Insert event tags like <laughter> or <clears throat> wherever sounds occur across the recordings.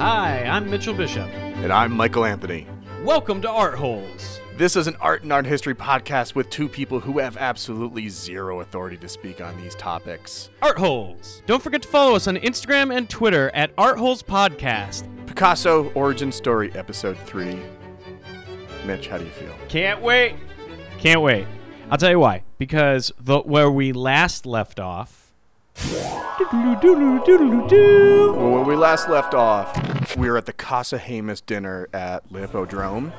Hi, I'm Mitchell Bishop. And I'm Michael Anthony. Welcome to Art Holes. This is an art and art history podcast with two people who have absolutely zero authority to speak on these topics. Art Holes. Don't forget to follow us on Instagram and Twitter at Art Holes Podcast. Picasso Origin Story, Episode 3. Mitch, how do you feel? Can't wait. Can't wait. I'll tell you why. Because the, where we last left off. Well, when we last left off, we were at the Casagemas dinner at the Hippodrome,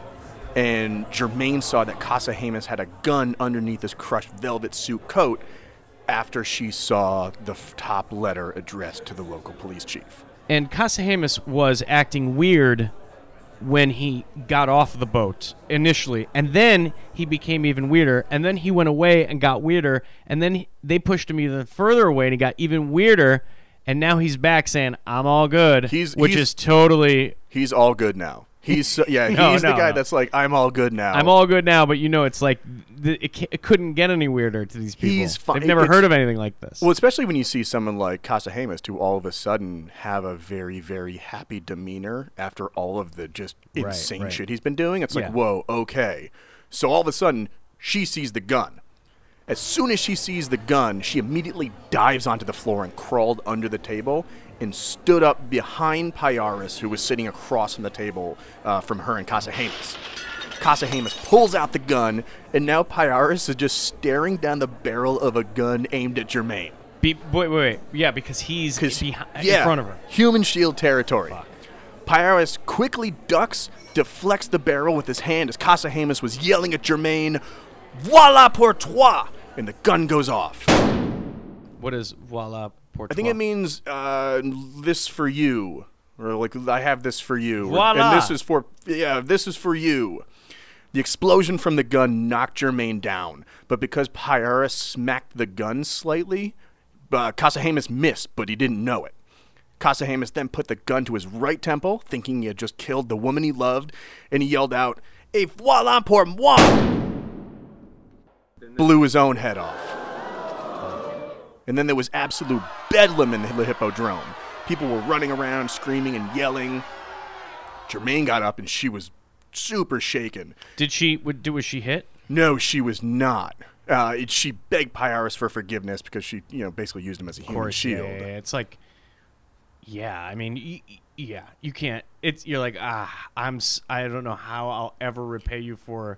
and Germaine saw that Casagemas had a gun underneath his crushed velvet suit coat after she saw the f- top letter addressed to the local police chief. And Casagemas was acting weird when he got off the boat initially, and then he became even weirder, and then he went away and got weirder, and then he- they pushed him even further away, and he got even weirder, and now he's back saying, "I'm all good," He's- which he's- is totally, He's all good now. He's so, yeah, <laughs> No, he's the guy no. that's like, I'm all good now. I'm all good now, but you know, it's like th- it, it couldn't get any weirder to these people. He's fi- They've never it's- heard of anything like this. Well, especially when you see someone like Casagemas who all of a sudden have a very, very happy demeanor after all of the just Right, insane right. shit he's been doing. It's Yeah. like, whoa, okay. So all of a sudden, she sees the gun. As soon as she sees the gun, she immediately dives onto the floor and crawled under the table and stood up behind Pallarès, who was sitting across from the table uh, from her and Casagemas. Casa Hamas pulls out the gun, and now Pallarès is just staring down the barrel of a gun aimed at Germaine. Be- wait, wait, wait, yeah, because he's behi- yeah, in front of her. human shield territory. Fuck. Quickly ducks, deflects the barrel with his hand as Casagemas was yelling at Germaine, "Voila pour toi!" and the gun goes off. What is voila? I think it means uh, this for you, or like I have this for you, or- Voila. and this is for yeah, this is for you. The explosion from the gun knocked Germaine down, but because Pallarès smacked the gun slightly, uh, missed, but he didn't know it. Casagemas then put the gun to his right temple, thinking he had just killed the woman he loved, and he yelled out, "Et voilà pour moi!" Blew his own head off. And then there was absolute bedlam in the Hippodrome. People were running around, screaming and yelling. Germaine got up and she was super shaken. Did she? would- Was she hit? No, she was not. Uh, it, she begged Pallarès for forgiveness because she, you know, basically used him as a human course, shield. Yeah, yeah. It's like, yeah. I mean, y- yeah. You can't. It's you're like, ah, I'm. I don't know how I'll ever repay you for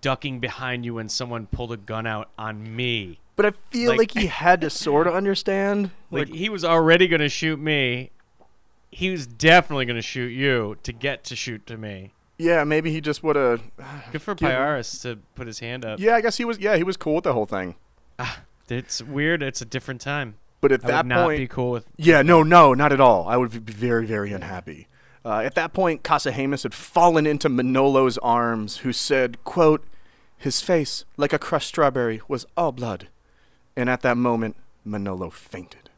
ducking behind you when someone pulled a gun out on me. But I feel Like- like, he had to sort of <laughs> understand. Like, Like, he was already gonna shoot me. He was definitely gonna shoot you to get to shoot to me. yeah, maybe he just would have. <sighs> Good for Pallarès to put his hand up. Yeah, I guess he was. Yeah, he was cool with the whole thing. It's weird. It's a different time. But at I that would not point, be cool with. Yeah, no, no, not at all. I would be very, very unhappy. Uh, at that point, Casagemas had fallen into Manolo's arms, who said, quote, His face, like a crushed strawberry, was all blood. And at that moment, Manolo fainted.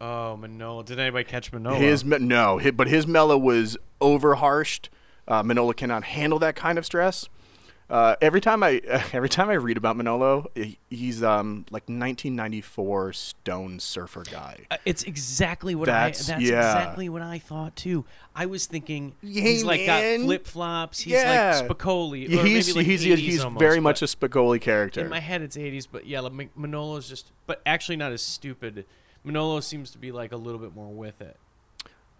Oh, Manolo. Did anybody catch Manolo? His no, but his mellow was overharshed. Uh, Manolo cannot handle that kind of stress. Uh, every time I <laughs> every time I read about Manolo, he's um like 1994 stone surfer guy. Uh, It's exactly what That's- I. That's yeah. exactly what I thought too. I was thinking Hey, he's like man. got flip flops. He's Yeah. like Spicoli. Yeah, or he's maybe like he's 80s he's almost, very much a Spicoli character. In my head, it's 80s, but yeah, like, Manolo's just, but actually not as stupid. Manolo seems to be like a little bit more with it.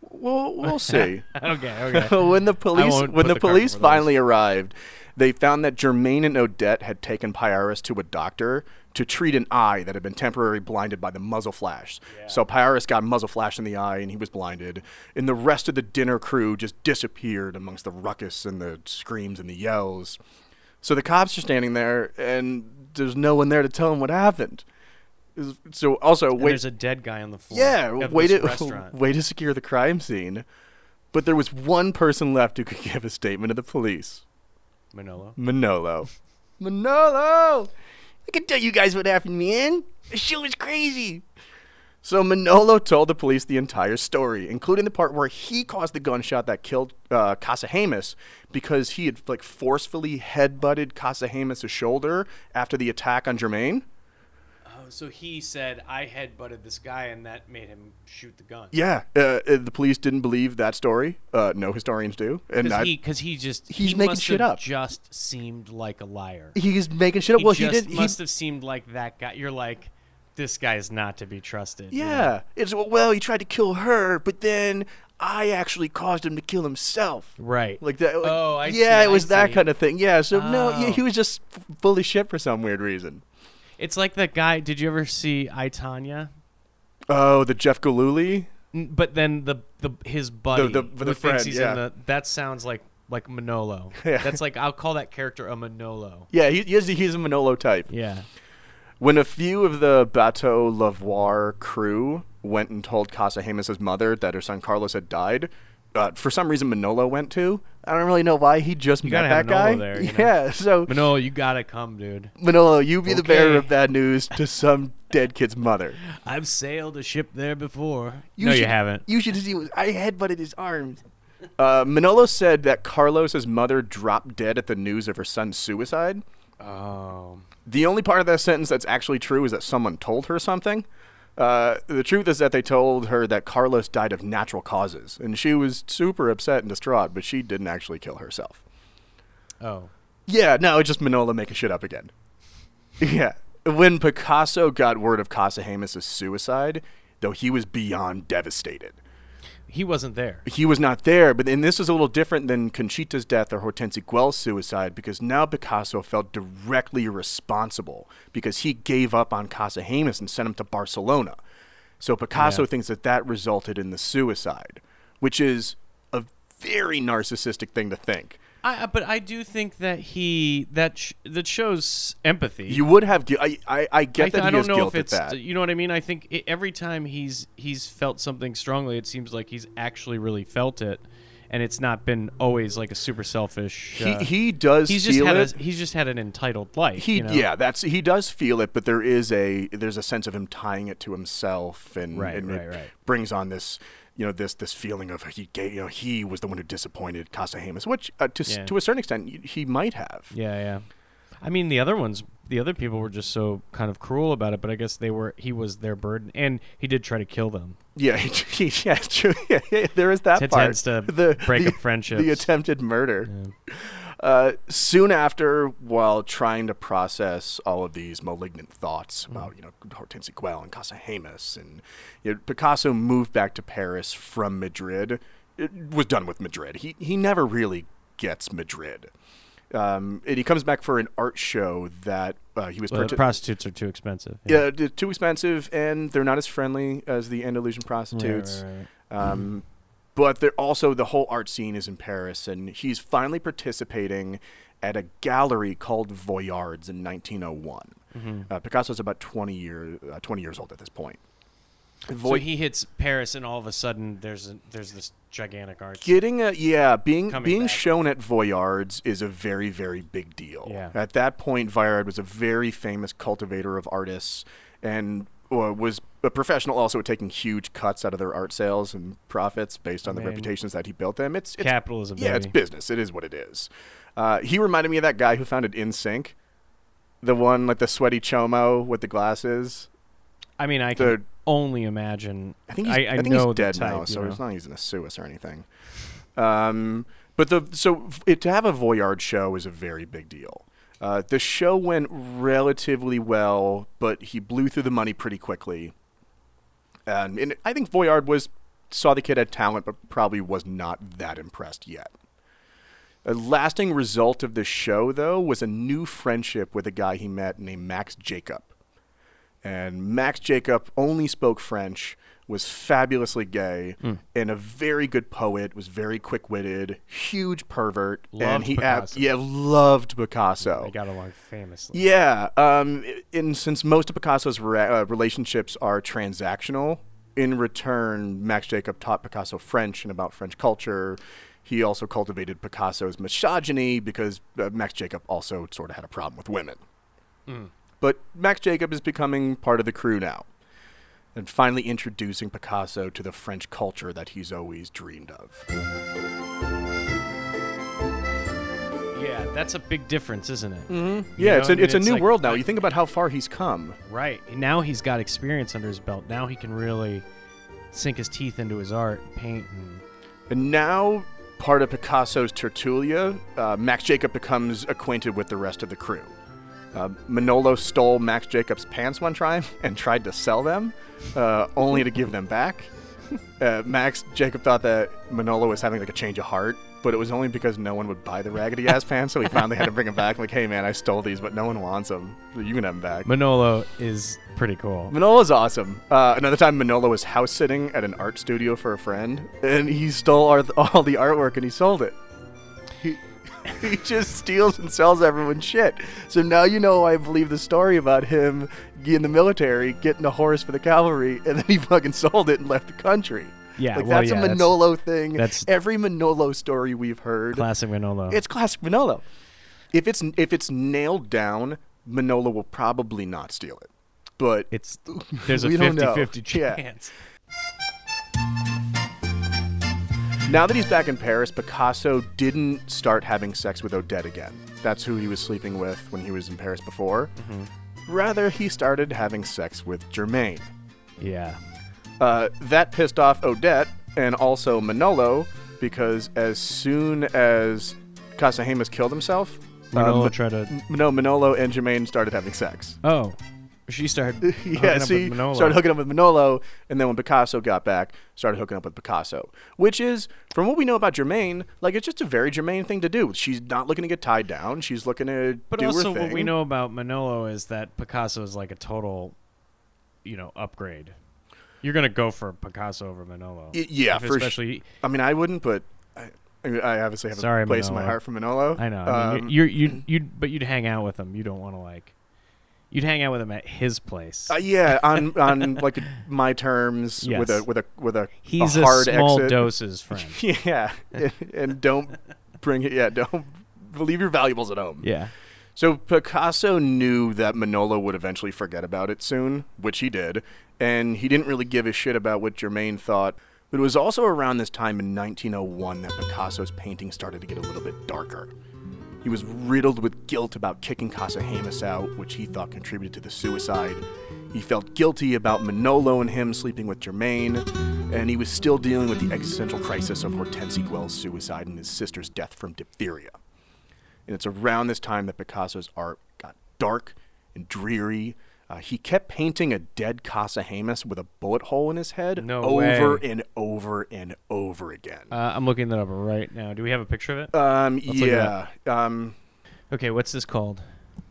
We'll we'll <laughs> see. Okay, okay. <laughs> when the police when the, the police finally arrived, they found that Germaine and Odette had taken Pallarès to a doctor to treat an eye that had been temporarily blinded by the muzzle flash. So Pallarès got muzzle flash in the eye and he was blinded. And the rest of the dinner crew just disappeared amongst the ruckus and the screams and the yells. So the cops are standing there and there's no one there to tell them what happened. Is- So also And wait there's a dead guy on the floor. yeah, way to <laughs> restaurant. way to secure the crime scene. But there was one person left who could give a statement to the police. Manolo. Manolo. <laughs> Manolo! I can tell you guys what happened, man. The show was crazy. So Manolo told the police the entire story, including the part where he caused the gunshot that killed uh, Casagemas because he had like forcefully headbutted Casagemas' shoulder after the attack on Germaine. So he said I headbutted this guy, and that made him shoot the gun. Yeah, uh, uh, the police didn't believe that story. Uh, no historians do, and Because he, he just He's he making shit up. Just seemed like a liar. he's making shit up. He well, he did. He, must have seemed like that guy. You're like, this guy's not to be trusted. you know? yeah, it's well, he tried to kill her, but then I actually caused him to kill himself. Right. Like that. like- Oh, I yeah, see, it was I that see. kind of thing. Yeah. So no, yeah, Oh. he was just f- full of shit for some weird reason. It's like that guy. Did you ever see I Tonya? Oh, the Jeff Gillooly. But then the the his buddy the- who the thinks friend, he's yeah. in the that sounds like like Manolo. <laughs> Yeah. That's like I'll call that character a Manolo. Yeah, he, he's, he's a Manolo type. Yeah. When a few of the Bateau Lavoir crew went and told Casagemas' mother that her son Carlos had died, uh, for some reason Manolo went too. I don't really know why. He just You met that guy. there, you <laughs> know? Yeah, so Manolo, you gotta come, dude. Manolo, you be the bearer of bad news to some dead kid's mother. I've sailed a ship there before. You no, should, you haven't. You should see. what- I headbutted his arms. Uh, Manolo said that Carlos's mother dropped dead at the news of her son's suicide. Oh. The only part of that sentence that's actually true is that someone told her something. Uh, the truth is that they told her that Carlos died of natural causes, and she was super upset and distraught, but she didn't actually kill herself. Oh. Yeah, no, it's just Manola making shit up again. Yeah. When Picasso got word of Casagemas' suicide, though he was beyond devastated. He wasn't there. He was not there, but and this is a little different than Conchita's death or Hortense Guel's suicide because now Picasso felt directly responsible because he gave up on Casagemas and sent him to Barcelona. So Picasso Yeah. thinks that that resulted in the suicide, which is a very narcissistic thing to think. I, but I do think that he that sh- that shows empathy. You would have. gui- I I, I get I, th- that I don't has know if it's that. you know what I mean. I think i every time he's he's felt something strongly, it seems like he's actually really felt it, and it's not been always like a super selfish. he uh, he does he's just feel had it. a, he's just had an entitled life. he you know? yeah that's he does feel it but there is a there's a sense of him tying it to himself and, Right, and right, it right. brings on this you know this this feeling of he gave, you know he was the one who disappointed Casagemas which uh, to s to a certain extent he might have Yeah, yeah. I mean, the other ones, the other people were just so kind of cruel about it. But I guess they were. He was their burden, and he did try to kill them. yeah he, <laughs> yeah true yeah, <laughs> yeah, there is that It part tends to the break the, up friendships. the attempted murder Yeah. Uh, soon after, while trying to process all of these malignant thoughts about, you know, Hortense Guel and Casagemas, and you know, Picasso moved back to Paris from Madrid. It was done with Madrid. He he never really gets Madrid. Um, and he comes back for an art show that uh, he was Well, parti- prostitutes are too expensive. yeah, too expensive, and they're not as friendly as the Andalusian prostitutes. right, right. Um, but they're also the whole art scene is in Paris, and he's finally participating at a gallery called Vollard's in 1901. Mhm. Uh, Picasso's about 20 years uh, 20 years old at this point. So he hits Paris, and all of a sudden, there's a, there's this gigantic art. Getting a yeah, being being back. shown at Vollard's is a very very big deal. Yeah. At that point, Vollard was a very famous cultivator of artists and was a professional also taking huge cuts out of their art sales and profits based on the reputations that he built them. It's, it's Capitalism. yeah, it's business. It is what it is. Uh, he reminded me of that guy who founded NSYNC, the one like the sweaty chomo with the glasses. I mean, I can only imagine. I think he's, I, I I think know he's dead type, now, so know. it's not he's to sue us or anything. Um, but the so it, to have a Vollard show is a very big deal. Uh, the show went relatively well, but he blew through the money pretty quickly. And, and I think Vollard was saw the kid had talent, but probably was not that impressed yet. A lasting result of the show, though, was a new friendship with a guy he met named Max Jacob. And Max Jacob only spoke French, was fabulously gay, Hmm. and a very good poet, was very quick witted, huge pervert. and Loved he ab- yeah, loved Picasso. They got along famously. Yeah, um, and since most of Picasso's re- uh, relationships are transactional, in return, Max Jacob taught Picasso French and about French culture. He also cultivated Picasso's misogyny because uh, Max Jacob also sort of had a problem with women. Mm. But Max Jacob is becoming part of the crew now, and finally introducing Picasso to the French culture that he's always dreamed of. Yeah, that's a big difference, isn't it? Mm-hmm. Yeah, know, it's a, it's a it's new like- world now. You think about how far he's come. Right. Now he's got experience under his belt. Now he can really sink his teeth into his art, paint, and And now, part of Picasso's Tertulia, uh, Max Jacob becomes acquainted with the rest of the crew. Uh, Manolo stole Max Jacob's pants one time <laughs> and tried to sell them, uh, only to give them back. <laughs> Uh, Max Jacob thought that Manolo was having like a change of heart, but it was only because no one would buy the raggedy ass <laughs> pants, so he finally had to bring them back. Like, hey man, I stole these, but no one wants them. So you can have them back. Manolo is pretty cool. Manolo's awesome. Uh, another time, Manolo was house sitting at an art studio for a friend, and he stole our, all the artwork and he sold it. <laughs> He, just steals and sells everyone's shit. So now you know I believe the story about him in the military, getting a horse for the cavalry, and then he <laughs> fucking sold it and left the country. Yeah, like well, that's yeah, a that's Manolo thing. that's- every Manolo story we've heard. Classic Manolo. It's classic Manolo. If it's if it's nailed down, Manolo will probably not steal it. But it's there's a <laughs> we don't know. 50-50 Yeah. Now that he's back in Paris, Picasso didn't start having sex with Odette again. That's who he was sleeping with when he was in Paris before. Rather, he started having sex with Germaine. Yeah. Uh, that pissed off Odette and also Manolo because as soon as Casagemas killed himself, Manolo um, tried to. No, Manolo and Germaine started having sex. Oh, she started. <laughs> hooking yeah, up with Manolo. started hooking up with Manolo, and then when Picasso got back, started hooking up with Picasso. Which is, from what we know about Germaine, like it's just a very Germaine thing to do. She's not looking to get tied down. She's looking to But do also, her thing. what we know about Manolo is that Picasso is like a total, you know, upgrade. You're gonna go for Picasso over Manolo. Y- yeah, for sh- especially. I mean, I wouldn't, but I, I, obviously have Sorry, a place in my heart for Manolo. I know. I mean, Um, you, you're you you but you'd hang out with him. You don't want to like. You'd hang out with him at his place. Uh, yeah, on on like <laughs> my terms with a with a with a He's a a, hard small exit. doses <laughs> friend. Yeah, and, and don't bring it. Yeah, don't leave your valuables at home. yeah. So Picasso knew that Manolo would eventually forget about it soon, which he did, and he didn't really give a shit about what Germaine thought. But it was also around this time in 1901 that Picasso's painting started to get a little bit darker. He was riddled with guilt about kicking Casagemas out, which he thought contributed to the suicide. He felt guilty about Manolo and him sleeping with Germaine, and he was still dealing with the existential crisis of Hortense Guel's suicide and his sister's death from diphtheria. And it's around this time that Picasso's art got dark and dreary. Uh, he kept painting a dead Casagemas with a bullet hole in his head No over way. and over and over again. Uh, I'm looking that up right now. Do we have a picture of it? um, look it yeah. Um, Okay, what's this called?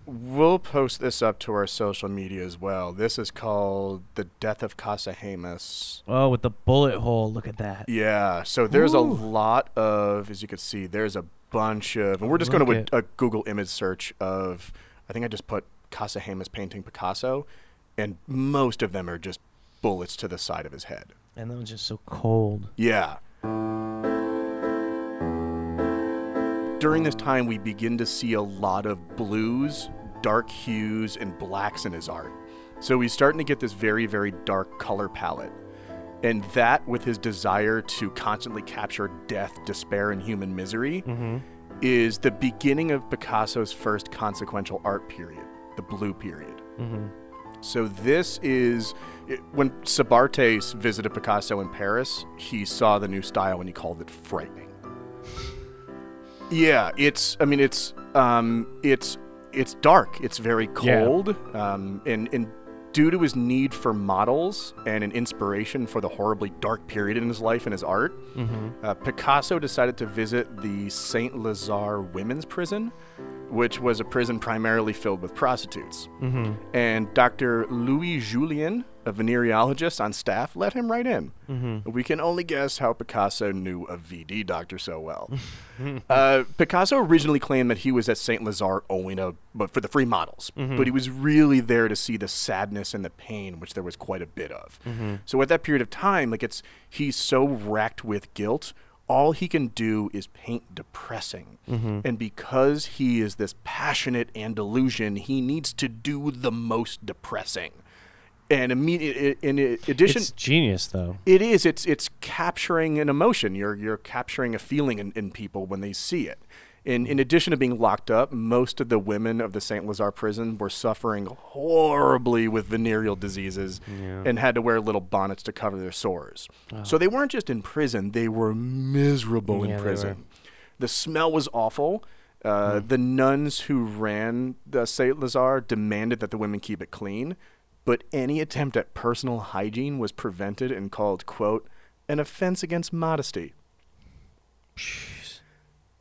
we'll post this up to our social media as well. This is called The Death of Casagemas. Oh, with the bullet hole. Look at that. Yeah, so there's a lot of, as you can see, there's a bunch of, and we're just going to a Google image search of, I think I just put Casagemas painting Picasso, and most of them are just bullets to the side of his head. And that was just so cold. Yeah. During this time, we begin to see a lot of blues, dark hues, and blacks in his art. So he's starting to get this very, very dark color palette. And that, with his desire to constantly capture death, despair, and human misery, Mm-hmm. is the beginning of Picasso's first consequential art period, the blue period. Mm-hmm. So this is it, when Sabartes visited Picasso in Paris, he saw the new style and he called it frightening. <laughs> Yeah, it's I mean it's um it's it's dark. It's very Yeah. cold. Um and and due to his need for models and an inspiration for the horribly dark period in his life and his art, Mm-hmm. uh, Picasso decided to visit the Saint Lazare women's prison, which was a prison primarily filled with prostitutes. Mm-hmm. And Dr. Louis Jullien, a venereologist on staff, let him right in. Mm-hmm. We can only guess how Picasso knew a VD doctor so well. <laughs> uh, Picasso originally claimed that he was at Saint Lazare owing a, but for the free models, Mhm. but he was really there to see the sadness and the pain, which there was quite a bit of. Mm-hmm. So at that period of time, like it's he's so racked with guilt, all he can do is paint depressing. Mm-hmm. And because he is this passionate and delusion, he needs to do the most depressing. And immediate in addition, It's genius, though. it is. It's it's capturing an emotion. You're you're capturing a feeling in, in people when they see it. In, in addition to being locked up, most of the women of the St. Lazare prison were suffering horribly with venereal diseases Yeah. and had to wear little bonnets to cover their sores. So they weren't just in prison, they were miserable Yeah, in prison. The smell was awful. Uh, Hmm. The nuns who ran the St. Lazare demanded that the women keep it clean, but any attempt at personal hygiene was prevented and called, quote, an offense against modesty.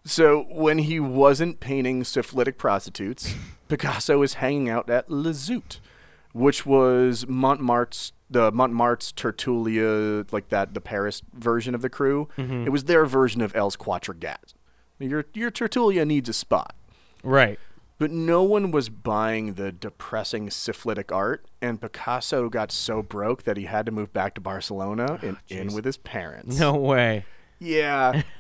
So when he wasn't painting syphilitic prostitutes, <laughs> Picasso was hanging out at Le Zut, which was Montmartre's the Montmartre's Tertulia, like that, the Paris version of the crew. Mm-hmm. It was their version of Els Quatre Gats. Your your Tertulia needs a spot. Right. But no one was buying the depressing syphilitic art, and Picasso got so broke that he had to move back to Barcelona oh, and in with his parents. No way. Yeah. <laughs>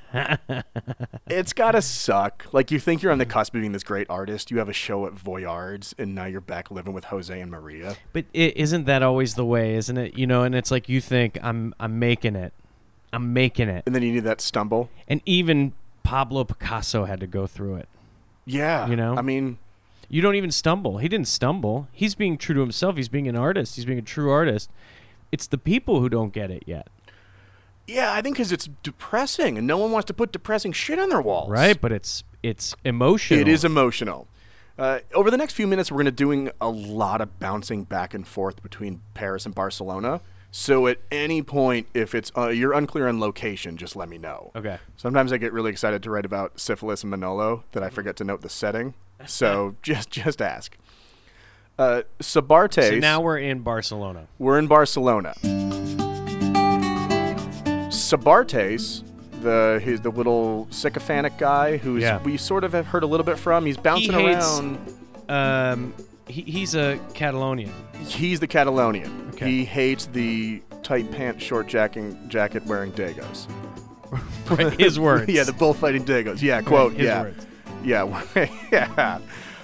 it's gotta suck. Like you think you're on the cusp of being this great artist, you have a show at Vollard's, and now you're back living with Jose and Maria. But is isn't that always the way, isn't it? You know, and it's like you think I'm I'm making it. I'm making it. And then you need that stumble. And even Pablo Picasso had to go through it. Yeah. You know? I mean, You don't even stumble. He didn't stumble. He's being true to himself. He's being an artist. He's being a true artist. It's the people who don't get it yet. Yeah, I think because it's depressing, and no one wants to put depressing shit on their walls. Right? But it's it's emotional. It is emotional. Uh, over the next few minutes, we're going to doing a lot of bouncing back and forth between Paris and Barcelona. So at any point, if it's uh, you're unclear on location, just let me know. Okay. Sometimes I get really excited to write about syphilis and Manolo that I forget to note the setting. So <laughs> just just ask. Uh, Sabartes. So now we're in Barcelona. We're in Barcelona. Sabartes, the his the little sycophantic guy who's Yeah. we sort of have heard a little bit from. He's bouncing He hates- around. Um, he, he's a Catalonian. He's the Catalonian. Okay. He hates the tight pants, short jacket, jacket wearing Dagos. <laughs> Right, his words. <laughs> yeah, the bullfighting Dagos. Yeah, quote. his yeah, words. yeah, <laughs> yeah.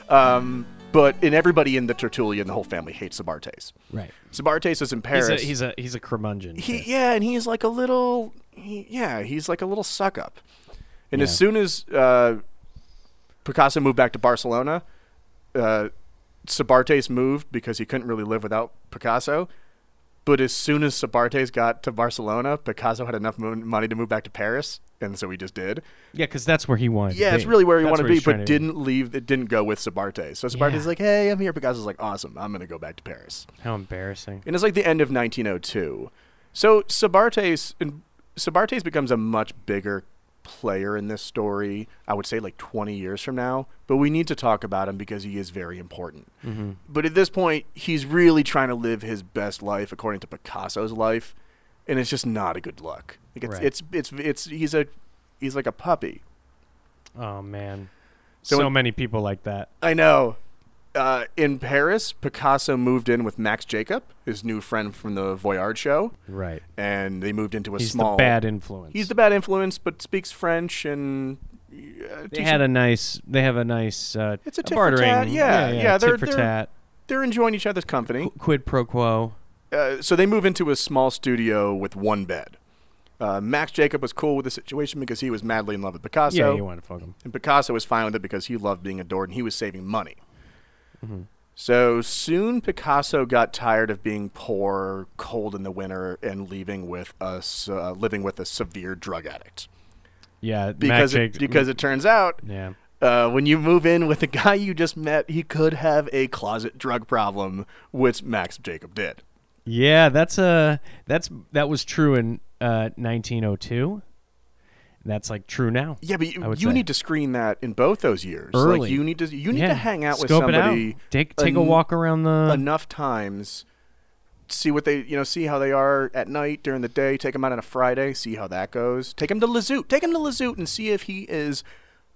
Um, but and everybody in the Tertulia and the whole family hates Sabartes. right. Sabartes is in Paris. He's a he's a he's a curmudgeon. He yeah, and he's like a little he, yeah, he's like a little suck up. And as soon as uh, Picasso moved back to Barcelona, uh, Sabartes moved because he couldn't really live without Picasso. But as soon as Sabartes got to Barcelona, Picasso had enough mo- money to move back to Paris, and so he just did. yeah, because that's where he wanted. To be. Yeah, to it's be. really where he That's wanted to be, but to didn't leave. It didn't go with Sabartes. So Sabartes is Yeah. like, "Hey, I'm here." Picasso's like, "Awesome, I'm gonna go back to Paris." How embarrassing. and it's like the end of 1902. So Sabartes and Sabartes becomes a much bigger player in this story. I would say like 20 years from now, but we need to talk about him because he is very important. Mm-hmm. But at this point, he's really trying to live his best life according to Picasso's life, and it's just not a good look. Like it's Right. it's, it's it's he's a he's like a puppy. Oh man, So so, when- many people like that. I know. Uh, in Paris, Picasso moved in with Max Jacob, his new friend from the Vollard show, Right. and they moved into a He's small the bad influence. He's the bad influence, but speaks French and. Uh, They had a nice. They have a nice. Uh, It's a for bartering. tat, yeah, yeah. yeah, they're- tit for they're- tat. they're enjoying each other's company. Qu- Quid pro quo. Uh, so they move into a small studio with one bed. Uh, Max Jacob was cool with the situation because he was madly in love with Picasso, yeah, you want to fuck him. and Picasso was fine with it because he loved being adored and he was saving money. Mm-hmm. So soon, Picasso got tired of being poor, cold in the winter, and leaving with a uh, living with a severe drug addict. Yeah, Because it, because it turns out yeah. uh, when you move in with a guy you just met, he could have a closet drug problem, which Max Jacob did. Yeah, that's a that's that was true in uh, 1902. That's like true now. Yeah, but you, you need to screen that in both those years. Like Early. you need to you need yeah. to hang out with Scope it out. somebody Take take a walk around the. enough times, see what they you know see how they are at night during the day. Take them out on a Friday, see how that goes. Take him to Le Zut. Take him to Le Zut and see if he is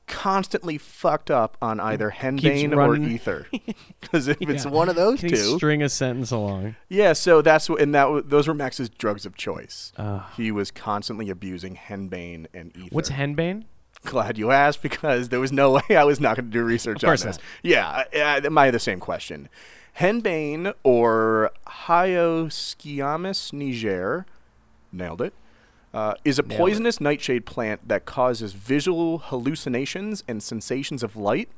constantly fucked up on either henbane or ether. <laughs> Because if it's one of those Can two, string a sentence along? Yeah, so that's what, and that those were Max's drugs of choice. Uh, he was constantly abusing henbane and ether. what's henbane? Glad you asked because there was no way I was not going to do research on this. not. Yeah, I, I, am I the same question? Henbane or Hyoscyamus niger, nailed it. Uh, is a poisonous nightshade plant that causes visual hallucinations and sensations of light,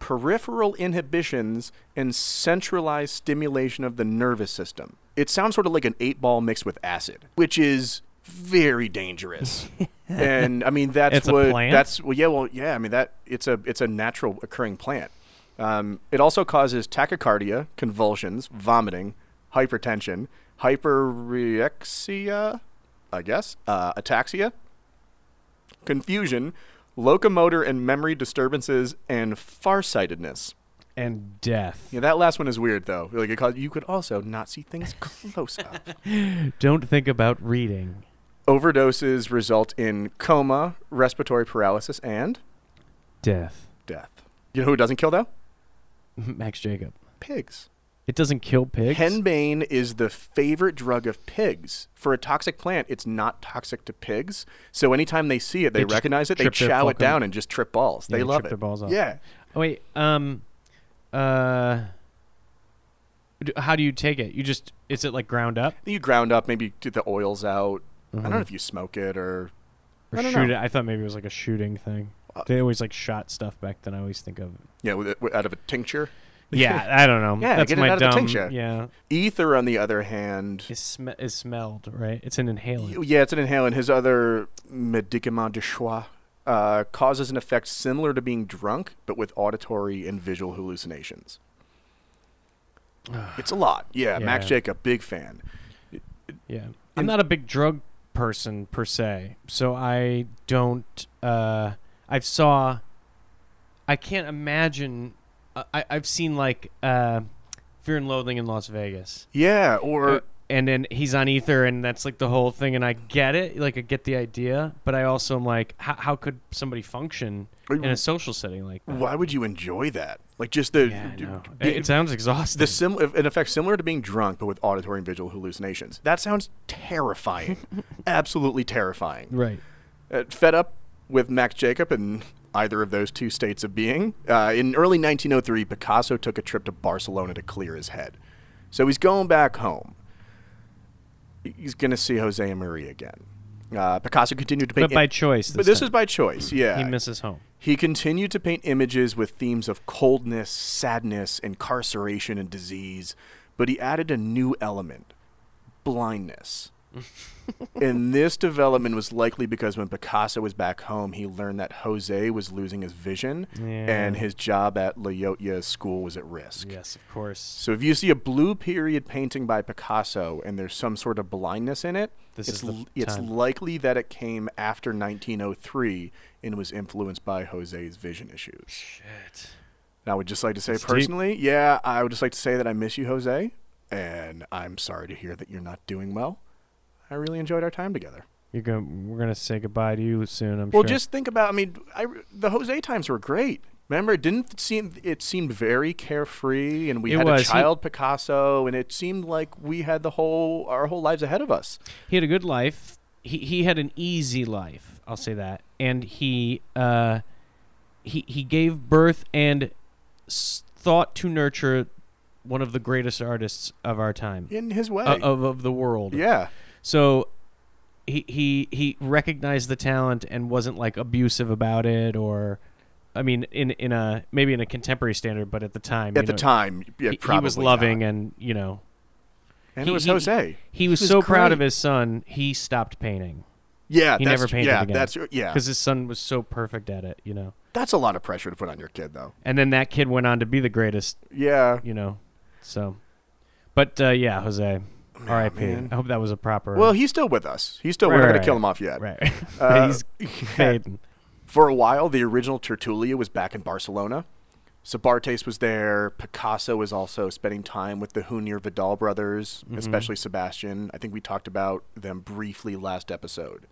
peripheral inhibitions, and centralized stimulation of the nervous system. It sounds sort of like an eight ball mixed with acid, which is very dangerous. <laughs> and I mean that's It's a what plant? that's well yeah well yeah I mean that it's a it's a natural occurring plant. Um, it also causes tachycardia, convulsions, vomiting, hypertension, hyperrexia, I guess, uh, ataxia, confusion, locomotor and memory disturbances, and farsightedness. And death. Yeah, that last one is weird though. Like it caused, you could also not see things <laughs> close up. <laughs> Don't think about reading. Overdoses result in coma, respiratory paralysis, and Death. death. You know who doesn't kill though? <laughs> Max Jacob. Pigs. It doesn't kill pigs. Henbane is the favorite drug of pigs. For a toxic plant, it's not toxic to pigs. So anytime they see it, they, They recognize it, they trip their chow it fucking- down and just trip balls. Yeah, they love trip it. their balls off. Yeah. Oh, wait. Um. Uh. d- How do you take it? You just is it like ground up You ground up, maybe get the oils out. I don't know Mhm. if you smoke it or or I don't shoot know. it? I thought maybe it was like a shooting thing. Uh, They always like shot stuff back then. I always think of. yeah, with it, out of a tincture. <laughs> Yeah, I don't know. Yeah, That's get it my out of the dumb. tincture. Yeah, Ether, on the other hand, is sm- is smelled right. It's an inhalant. yeah, it's an inhalant. His other médicament de choix uh, causes an effect similar to being drunk, but with auditory and visual hallucinations. It's a lot. Yeah, <sighs> Max Yeah. Jacob, big fan. Yeah. I'm And- not a big drug person per se, so I don't uh I've saw I can't imagine I I've seen like uh Fear and Loathing in Las Vegas. Yeah, or Uh, and then he's on ether and that's like the whole thing and I get it, like I get the idea, but I also am like how how could somebody function in a social setting like that? why would you enjoy that? Like just the Yeah, I d- know. It, it sounds exhausting. the sim- an effect similar to being drunk, but with auditory and visual hallucinations. That sounds terrifying. <laughs> Absolutely terrifying. right. Uh, fed up with Max Jacob and either of those two states of being, uh, in early 1903, Picasso took a trip to Barcelona to clear his head. So he's going back home. He's going to see Jose and Maria again. Uh, Picasso continued to paint. But by choice. but this time. is by choice. Yeah, he misses home. he continued to paint images with themes of coldness, sadness, incarceration, and disease, but he added a new element blindness. And this development was likely because when Picasso was back home, he learned that Jose was losing his vision and his job at Llotja school was at risk. Yes, of course. So if you see a blue period painting by Picasso and there's some sort of blindness in it, This it's, l- it's likely that it came after 1903 and was influenced by Jose's vision issues. Shit. And I would just like to say That's deep. personally, yeah, I would just like to say that I miss you, Jose, and I'm sorry to hear that you're not doing well. I really enjoyed our time together. You're going. We're gonna say goodbye to you soon. I'm sure. Well, sure. just think about. I mean, I, the Jose times were great. Remember, it didn't seem it seemed very carefree, and we It had was. a He- child Picasso, and it seemed like we had the whole our whole lives ahead of us. he had a good life. He he had an easy life. I'll say that. And he uh, he he gave birth and s- thought to nurture one of the greatest artists of our time, In his way, uh, of of the world. yeah, So he he he recognized the talent and wasn't like abusive about it or I mean in in a maybe in a contemporary standard but at the time at you the know, time, yeah, he, he was loving not. and you know and he- it was he- Jose. he was, was so proud of his son he stopped painting Yeah, he that's, never painted yeah, again. that's yeah. because his son was so perfect at it you know That's a lot of pressure to put on your kid, though. and then that kid went on to be the greatest Yeah, you know so but uh, yeah Jose R.I.P. man. I hope that was a proper Well, he's still with us. He's still. Right, we're not right, gonna kill him off yet. right <laughs> <laughs> Uh, he's <laughs> fading For a while, the original Tertulia was back in Barcelona. Sabartes was there. Picasso was also spending time with the Junyer Vidal brothers, Mm-hmm. especially Sebastian. I think we talked about them briefly last episode.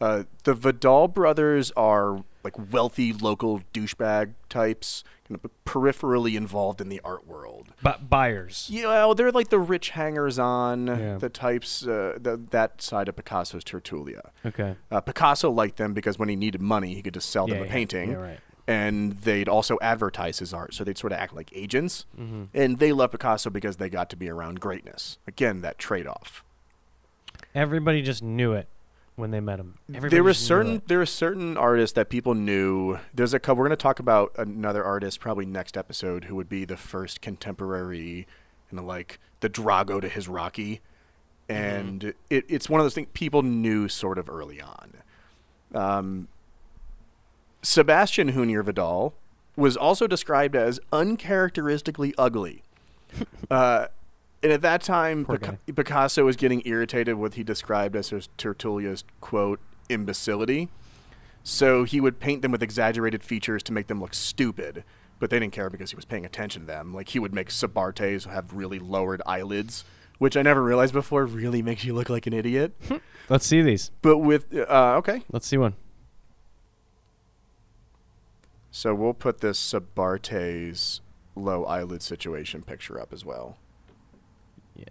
Uh, the Vidal brothers are like wealthy local douchebag types, kind of peripherally involved in the art world. but buyers Yeah, well, they're like the rich hangers-on, Yeah. the types, uh, the, that side of Picasso's Tertulia. okay Uh, Picasso liked them because when he needed money, he could just sell them Yeah, a yeah, painting. right. And they'd also advertise his art, so they'd sort of act like agents. Mm-hmm. And they loved Picasso because they got to be around greatness. Again, that trade-off. Everybody just knew it. When they met him. Everybody there were certain there were certain artists that people knew. There's a couple. We're going to talk about another artist probably next episode who would be the first contemporary, you know, like the Drago to his Rocky, Mm-hmm. and it, it's one of those things people knew sort of early on. Um, Sebastian Junyer Vidal was also described as uncharacteristically ugly. <laughs> uh, and at that time, Pica- Picasso was getting irritated with what he described as his Tertulia's quote imbecility. So he would paint them with exaggerated features to make them look stupid, but they didn't care because he was paying attention to them. Like he would make Sabartes have really lowered eyelids, which I never realized before really makes you look like an idiot. <laughs> Let's see these. but with uh, okay, Let's see one. so we'll put this Sabartes low eyelid situation picture up as well. Yeah.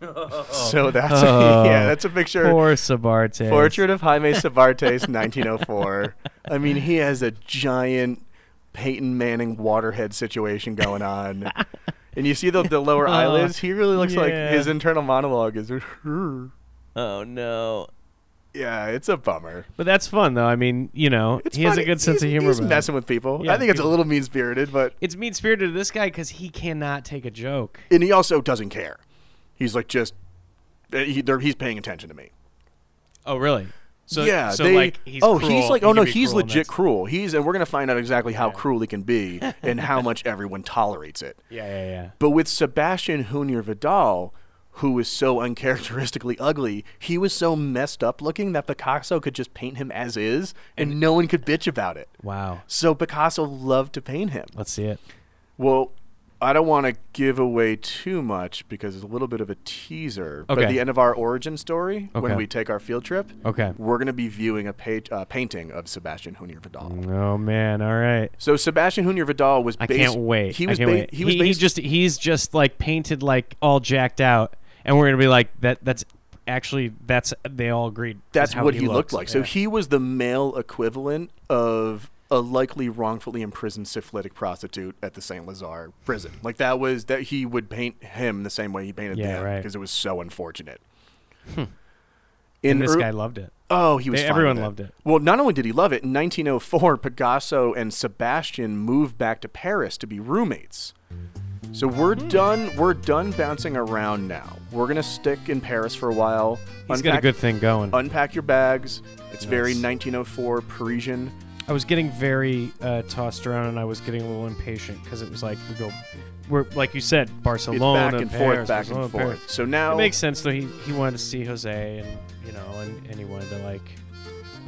<laughs> So that's Oh, <laughs> yeah, that's a picture. Poor Sabarte. Portrait of Jaime <laughs> Sabartes, 1904. I mean, he has a giant Peyton Manning waterhead situation going on. and you see the, the lower Oh, eyelids? He really looks like his internal monologue is. Oh no. Yeah, it's a bummer. But that's fun though. I mean, you know, It's he has a funny. good sense he's, of humor. He's about it. messing with people. Yeah, I think it's a little mean spirited, but It's mean spirited to this guy because he cannot take a joke. and he also doesn't care. He's like just uh, he, he's paying attention to me. Oh really? So yeah, So they, like he's oh, cruel, he's like, oh no, he's cruel legit cruel. He's, and we're gonna find out exactly how Yeah. cruel he can be and how <laughs> much everyone tolerates it. Yeah, yeah, yeah. But with Sebastian Junyer Vidal, who is so uncharacteristically ugly, he was so messed up looking that Picasso could just paint him as is, and, no one could bitch about it. Wow. So Picasso loved to paint him. Let's see it. Well, I don't want to give away too much because it's a little bit of a teaser. But at the end of our origin story, when we take our field trip, Okay. we're going to be viewing a page, uh, painting of Sebastian Junyer Vidal. Oh man. All right. So Sebastian Junyer Vidal was. I bas- can't wait. He was. ba- wait. He was. he, based, just he's just like painted like all jacked out, and we're gonna be like that. That's actually that's they all agreed. That's how what he, looked looks. like. So he was the male equivalent of a likely wrongfully imprisoned syphilitic prostitute at the Saint Lazare prison. Like that was that he would paint him the same way he painted Yeah, them right. because it was so unfortunate. Hmm. and In this ear- guy loved it. oh, he was. They- everyone loved it. Well, not only did he love it, in 1904, Picasso and Sebastian moved back to Paris to be roommates. So we're done. We're done bouncing around now. We're gonna stick in Paris for a while. He's got a good thing going. unpack your bags. It's very 1904 Parisian. I was getting very uh, tossed around, and I was getting a little impatient because it was like we go, we're like you said, It's Barcelona, back and Paris, forth, back and forth. Paris. So now It makes sense though. He he wanted to see Jose, and you know, and, and he wanted to like,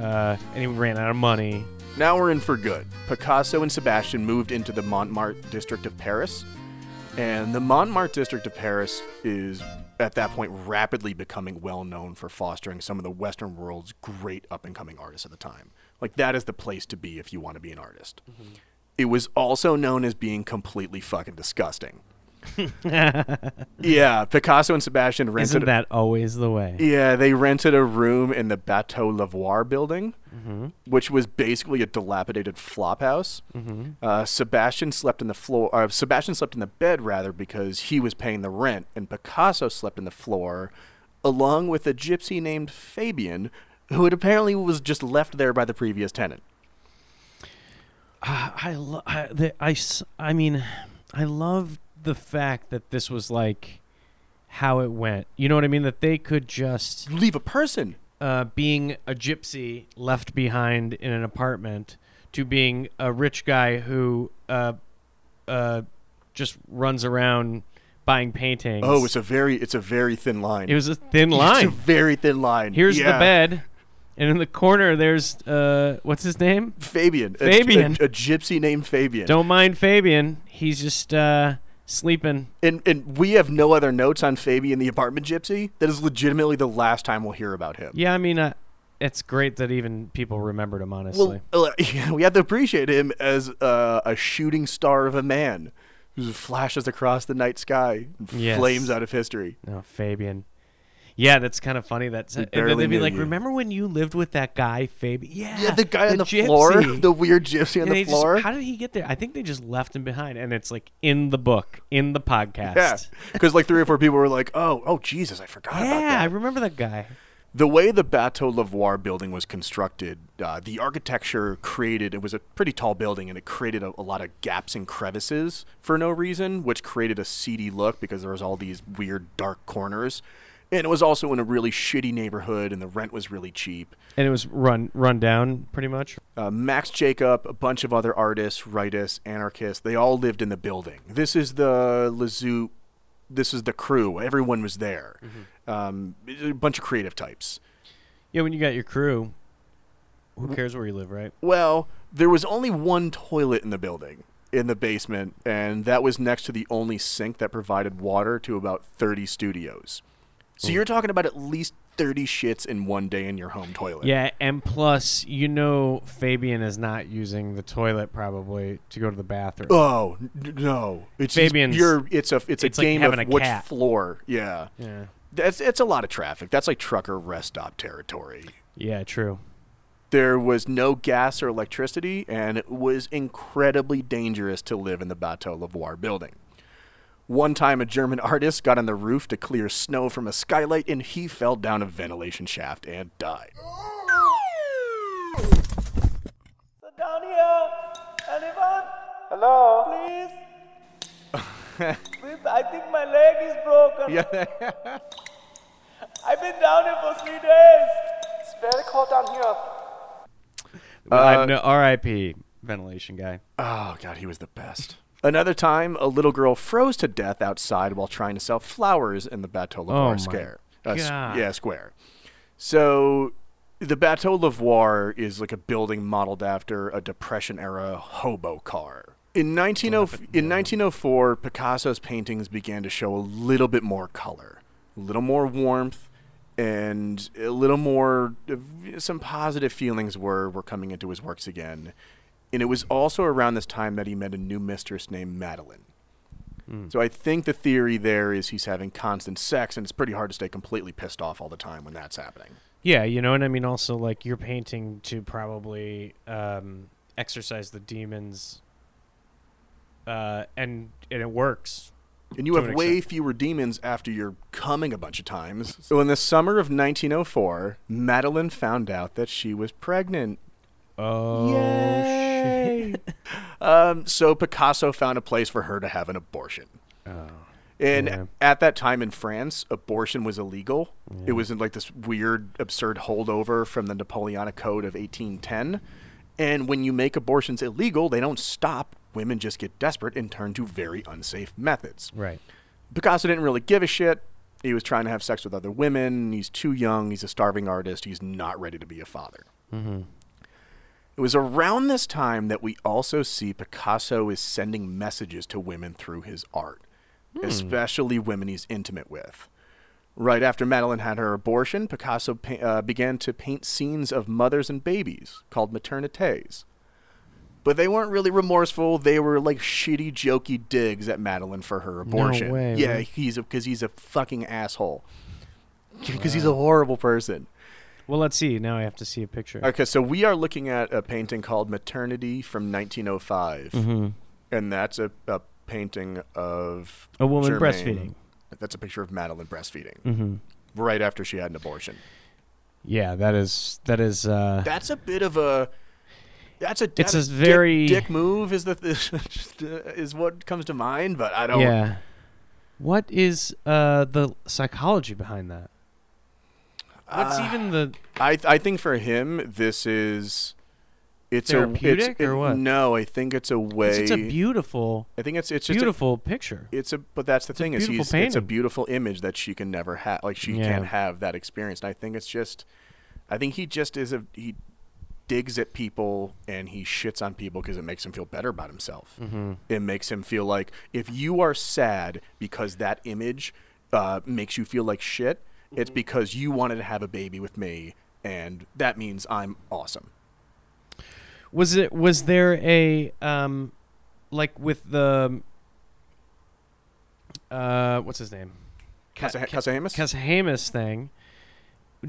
uh, and he ran out of money. now we're in for good. Picasso and Sebastian moved into the Montmartre district of Paris, and the Montmartre district of Paris is at that point rapidly becoming well known for fostering some of the Western world's great up and coming artists at the time. Like that is the place to be if you want to be an artist. Mm-hmm. It was also known as being completely fucking disgusting. <laughs> yeah, Picasso and Sebastian rented. Isn't that always the way? Yeah, they rented a room in the Bateau Lavoir building, Mm-hmm. which was basically a dilapidated flop house. Mm-hmm. Uh, Sebastian slept in the floor. Uh, Sebastian slept in the bed rather because he was paying the rent, and Picasso slept in the floor, along with a gypsy named Fabian, who had apparently was just left there by the previous tenant. Uh, I, lo- I, the, I, I mean, I love the fact that this was like how it went. You know what I mean? That they could just Leave a person. uh, being a gypsy left behind in an apartment to being a rich guy who uh, uh, just runs around buying paintings. Oh, it's a very it's a very thin line. it was a thin line. It's a very thin line. Here's Yeah. the bed, and in the corner there's uh, what's his name? Fabian. a- Fabian. A, a gypsy named Fabian. Don't mind Fabian. He's just uh, sleeping. And and we have no other notes on Fabian the apartment gypsy. That is legitimately the last time we'll hear about him. Yeah, I mean, uh, it's great that even people remembered him. Honestly, Well, <laughs> uh, we have to appreciate him as uh, a shooting star of a man who flashes across the night sky and Yes. flames out of history. no Fabian. Yeah, that's kind of funny. That's and then they'd be like, you. "Remember when you lived with that guy, Fabi? Yeah, Yeah, the guy on the gypsy." floor, <laughs> the weird gypsy on And the they just- floor. how did he get there? I think they just left him behind, and it's like in the book, in the podcast. yeah, because like three or four people were like, "Oh, oh, Jesus, I forgot about Yeah, I remember that guy. The way the Bateau Lavoir building was constructed, uh, the architecture created it was a pretty tall building, and it created a, a lot of gaps and crevices for no reason, which created a seedy look because there was all these weird dark corners. And it was also in a really shitty neighborhood, and the rent was really cheap. And it was run run down pretty much. Uh, Max Jacob, a bunch of other artists, rightists, anarchists, they all lived in the building. This is the Le Zut, this is the crew. Everyone was there. Um, a bunch of creative types. Yeah, when you got your crew, who cares where you live, right? Well, there was only one toilet in the building, in the basement, and that was next to the only sink that provided water to about 30 studios. So you're talking about at least 30 shits in one day in your home toilet. Yeah, and plus, you know, Fabian is not using the toilet probably to go to the bathroom. Oh no! It's just- you're. It's a. It's a it's like game of a which cat. floor. Yeah. Yeah, That's it's a lot of traffic. That's like trucker rest stop territory. yeah, true. There was no gas or electricity, and it was incredibly dangerous to live in the Bateau Lavoir building. One time, a German artist got on the roof to clear snow from a skylight, and he fell down a ventilation shaft and died. Sit down here. Anyone? Hello? Please? <laughs> Please, I think my leg is broken. Yeah. <laughs> I've been down here for three days. It's very cold down here. Uh, I know, R.I.P. Ventilation guy. Oh god, he was the best. Another time, a little girl froze to death outside while trying to sell flowers in the Bateau Oh Lavoir my Square. Uh, yeah, square. So, the Bateau Lavoir is like a building modeled after a Depression era hobo car. In 19, in 1904, Picasso's paintings began to show a little bit more color, a little more warmth, and a little more some positive feelings were were coming into his works again. And it was also around this time that he met a new mistress named Madeline. So I think the theory there is he's having constant sex, and it's pretty hard to stay completely pissed off all the time when that's happening. Yeah, you know and I mean. Also, like you're painting to probably um, exercise the demons, uh, and and it works. And you have an way extent. fewer demons after you're coming a bunch of times. So in the summer of 1904, Madeline found out that she was pregnant. Oh Yay! <laughs> um, so Picasso found a place for her to have an abortion. Oh. And Yeah. at that time in France, abortion was illegal. It was in like this weird, absurd holdover from the Napoleonic Code of 1810. And when you make abortions illegal, they don't stop. Women just get desperate and turn to very unsafe methods. Right. Picasso didn't really give a shit. He was trying to have sex with other women. He's too young. He's a starving artist. He's not ready to be a father. It was around this time that we also see Picasso is sending messages to women through his art, especially women he's intimate with. Right after Madeline had her abortion, Picasso pa- uh, began to paint scenes of mothers and babies called maternités. But they weren't really remorseful. They were like shitty, jokey digs at Madeline for her abortion. way, yeah, he's because he's a fucking asshole. Because he's a horrible person. Well, let's see. Now I have to see a picture. Okay, so we are looking at a painting called Maternity from 1905, Mm-hmm. and that's a, a painting of A woman Germaine. breastfeeding. That's a picture of Madeline breastfeeding Mm-hmm. right after she had an abortion. Yeah, that is that is. Uh, That's a bit of a. That's a. It's that's a very- dick, move is the <laughs> is what comes to mind, but I don't. yeah. What is uh, the psychology behind that? What's Uh, even the? I I think for him this is. It's Therapeutic a it's, or what? No, I think it's a way. It's a beautiful, I think it's it's just a, beautiful picture. it's a but that's the a thing is beautiful he's it's a beautiful image that she can never have like she Yeah. can't have that experience and i think it's just i think he just is a he digs at people and he shits on people because it makes him feel better about himself Mm-hmm. it makes him feel like if you are sad because that image uh, makes you feel like shit it's Mm-hmm. because you wanted to have a baby with me and that means i'm awesome Was it? Was there a um, like with the uh, what's his name? Ca- Casa- Casagemas? Casagemas thing.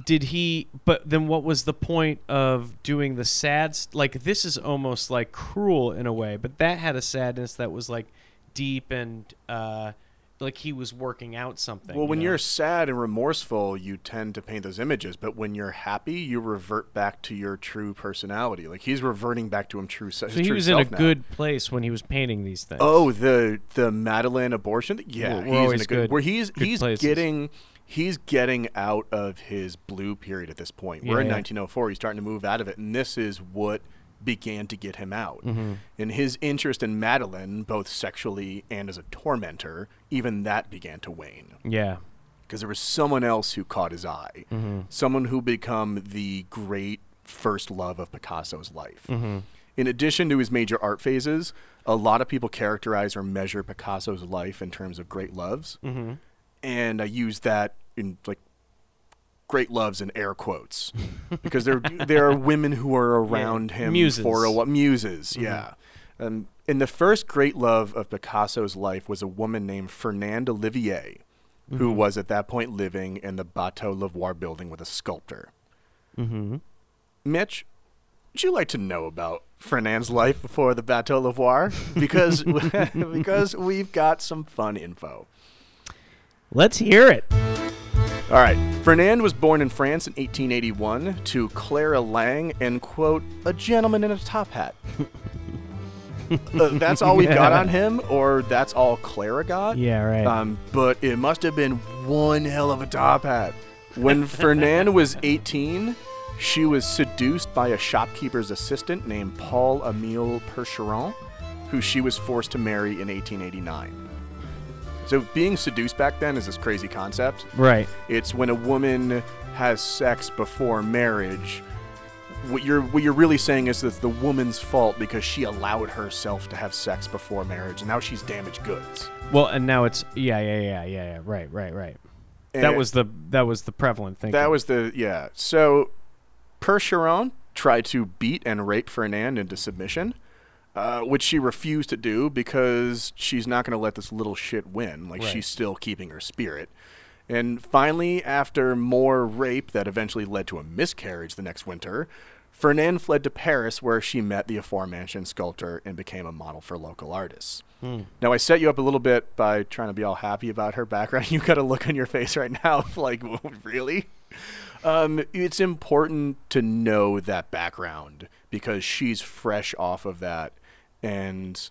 Did he? But then, what was the point of doing the sad? St- like this is almost like cruel in a way, but that had a sadness that was like deep and uh, like he was working out something. Well, you when know? you're sad and remorseful, you tend to paint those images. But when you're happy, you revert back to your true personality. Like he's reverting back to him true. se- his so he true was in a self now. good place when he was painting these things. Oh, the the Madeline abortion. Yeah, We're- we're he's in a good, good- Where he's good he's places. getting he's getting out of his blue period at this point. We're in Yeah, yeah. 1904. He's starting to move out of it, and this is what began to get him out. Mm-hmm. And his interest in Madeline, both sexually and as a tormentor, even that began to wane yeah. because there was someone else who caught his eye, Mm-hmm. someone who become the great first love of Picasso's life. Mm-hmm. In addition to his major art phases, a lot of people characterize or measure Picasso's life in terms of great loves, Mm-hmm. and I use that in like great loves in air quotes <laughs> because there there are women who are around him muses. for a what muses, yeah. Um, and the first great love of Picasso's life was a woman named Fernande Olivier, who was at that point living in the Bateau Lavoir building with a sculptor. Mm-hmm. Mitch, would you like to know about Fernand's life before the Bateau Lavoir? <laughs> Because <laughs> because we've got some fun info. Let's hear it. All right. Fernand was born in France in 1881 to Clara Lang and, quote, a gentleman in a top hat. <laughs> Uh, that's all we've got on him, or that's all Clara got. Yeah, right. Um, but it must have been one hell of a top hat. When <laughs> Fernand was 18, she was seduced by a shopkeeper's assistant named Paul Emile Percheron, who she was forced to marry in 1889. So being seduced back then is this crazy concept. right. It's when a woman has sex before marriage. What you're what you're really saying is that it's the woman's fault because she allowed herself to have sex before marriage, and now she's damaged goods. Well, and now it's yeah, yeah, yeah, yeah, yeah. Right, right, right. that was the that was the prevalent thing. that was the yeah. So Percheron tried to beat and rape Fernand into submission, uh, which she refused to do because she's not going to let this little shit win. Like Right. she's still keeping her spirit. And finally, after more rape that eventually led to a miscarriage the next winter, Fernand fled to Paris where she met the aforementioned sculptor and became a model for local artists. Now, I set you up a little bit by trying to be all happy about her background. <laughs> You've got a look on your face right now like, <laughs> really? Um, it's important to know that background because she's fresh off of that. And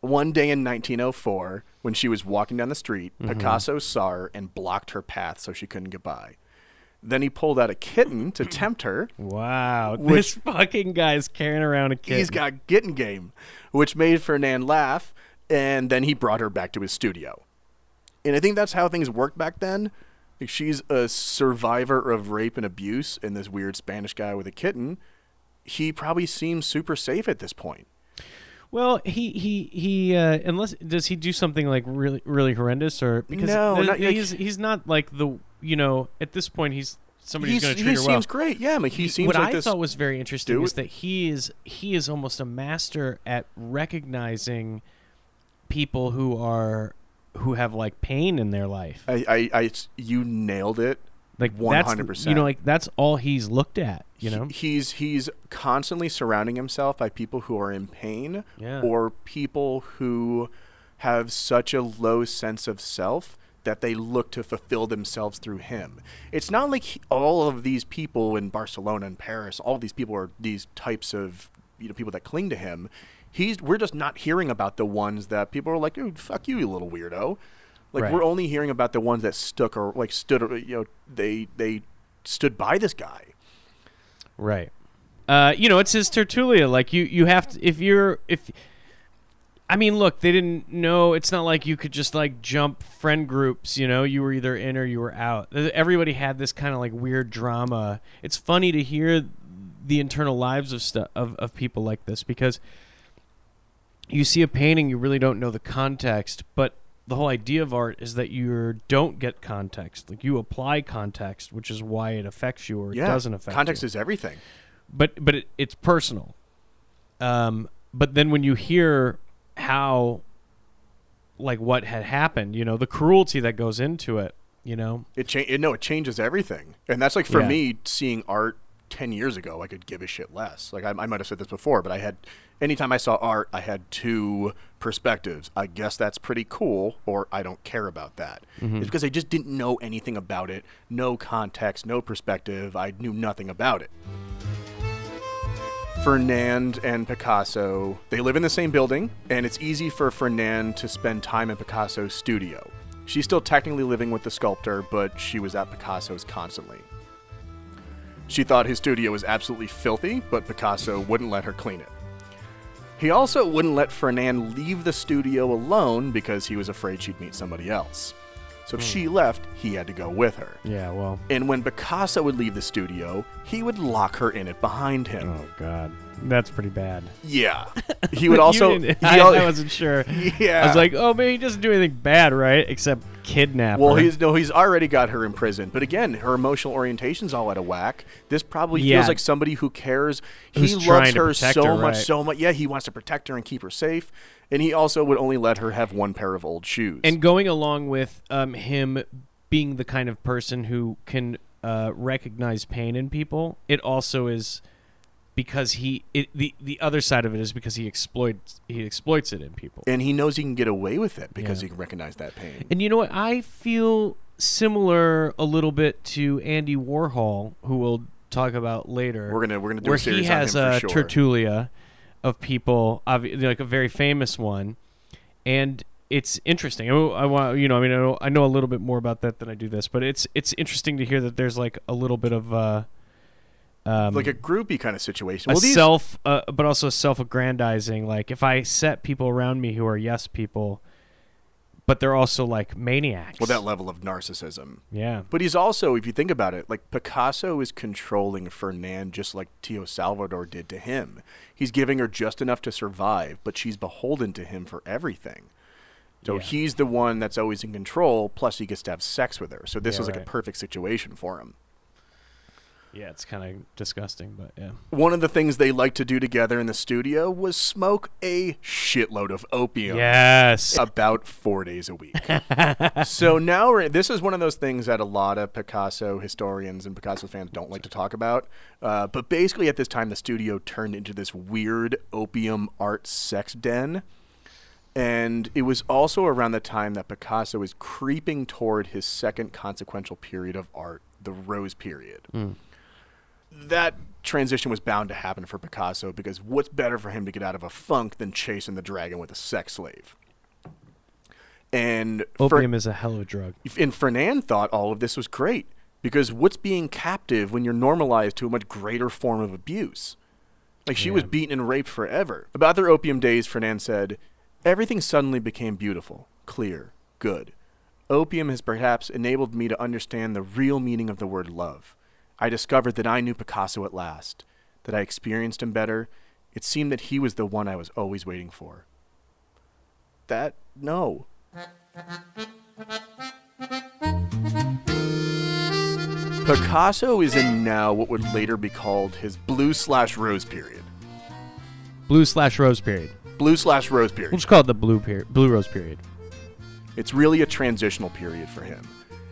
one day in 1904, when she was walking down the street, mm-hmm. Picasso saw her and blocked her path so she couldn't get by. Then he pulled out a kitten to <clears throat> tempt her. wow. Which- this fucking guy's carrying around a kitten. He's got kitten game, which made Fernand laugh, and then he brought her back to his studio. And I think that's how things worked back then. Like she's a survivor of rape and abuse, and this weird Spanish guy with a kitten. He probably seems super safe at this point. Well, he he he. Uh, unless does he do something like really really horrendous or because No, th- not- like- he's he's not like the you know at this point he's somebody who's going to he treat her well. He seems great. Yeah, he seems what like I thought was very interesting do is that he is he is almost a master at recognizing people who are who have like pain in their life. I, I, I, you nailed it. Like that's the- 100%. You know, like that's all he's looked at. You know, He- he's he's constantly surrounding himself by people who are in pain Yeah. or people who have such a low sense of self that they look to fulfill themselves through him. It's not like he, all of these people in Barcelona and Paris, all of these people are these types of you know people that cling to him. He's we're just not hearing about the ones that people are like, "Dude, fuck you, you little weirdo." Like Right. we're only hearing about the ones that stuck or like stood or you know they they stood by this guy. right? Uh, you know, it's his Tertulia. Like you, you have to if you're if. I mean, look, they didn't know. It's not like you could just like jump friend groups. You know, you were either in or you were out. Everybody had this kind of like weird drama. It's funny to hear the internal lives of stuff of, of people like this because you see a painting, you really don't know the context, but the whole idea of art is that you don't get context. Like you apply context, which is why it affects you or it doesn't affect you. Context you is everything. but but it, it's personal. Um, but then when you hear how, like what had happened, you know, the cruelty that goes into it, You know. It cha- it, no, it changes everything, and that's like for Yeah. me seeing art ten years ago, I could give a shit less. Like I, I might have said this before, but I had anytime I saw art, I had two perspectives. I guess that's pretty cool, or I don't care about that. Mm-hmm. It's because I just didn't know anything about it, no context, no perspective. I knew nothing about it. Fernand and Picasso, they live in the same building, and it's easy for Fernand to spend time in Picasso's studio. She's still technically living with the sculptor, but she was at Picasso's constantly. She thought his studio was absolutely filthy, but Picasso wouldn't let her clean it. He also wouldn't let Fernand leave the studio alone because he was afraid she'd meet somebody else. So if she hmm. left, he had to go with her. Yeah. Well. And when Picasso would leave the studio, he would lock her in it behind him. Oh God. That's pretty bad. Yeah. <laughs> He would also. he <laughs> I, al- I wasn't sure. Yeah. I was like, oh man, he doesn't do anything bad, right? Except kidnap. Well, her. he's no, he's already got her in prison. But again, her emotional orientation's all out of whack. This probably Yeah. feels like somebody who cares. Who's he loves her so her, much, so much. Yeah, he wants to protect her and keep her safe. And he also would only let her have one pair of old shoes. and going along with um, him being the kind of person who can uh, recognize pain in people, it also is because he it, the the other side of it is because he exploits he exploits it in people. and he knows he can get away with it because Yeah. he can recognize that pain. And you know what? I feel similar a little bit to Andy Warhol, who we'll talk about later. We're gonna we're gonna do where a series he has on him a for sure. tertulia of people, like a very famous one, and it's interesting. I, I want you know, I mean, I know, I know a little bit more about that than I do this, but it's it's interesting to hear that there's like a little bit of uh, um, like a groupie kind of situation. a well, these self, uh, but also self-aggrandizing. Like if I set people around me who are yes people, but they're also like maniacs. well that level of narcissism. yeah. But he's also, if you think about it, like Picasso is controlling Fernand just like Tio Salvador did to him. He's giving her just enough to survive, but she's beholden to him for everything. So Yeah. he's the one that's always in control, plus he gets to have sex with her. So this Yeah, was like right. a perfect situation for him. Yeah, it's kind of disgusting, but yeah. One of the things they liked to do together in the studio was smoke a shitload of opium. Yes. about four days a week. <laughs> so now we're, this is one of those things that a lot of Picasso historians and Picasso fans don't like to talk about. Uh, but basically, at this time, the studio turned into this weird opium art sex den. And it was also around the time that Picasso was creeping toward his second consequential period of art, the Rose period. That transition was bound to happen for Picasso because what's better for him to get out of a funk than chasing the dragon with a sex slave? And Fer- Opium is a hell of a drug. and Fernand thought all of this was great because what's being captive when you're normalized to a much greater form of abuse? Like she was beaten and raped forever. About their opium days, Fernand said, Everything suddenly became beautiful, clear, good. Opium has perhaps enabled me to understand the real meaning of the word love. I discovered that I knew Picasso at last, that I experienced him better. It seemed that he was the one I was always waiting for. That, no. Picasso is in now what would later be called his blue slash rose period. Blue slash rose period. Blue slash rose period. We'll just call it the blue period. Blue rose period. It's really a transitional period for him.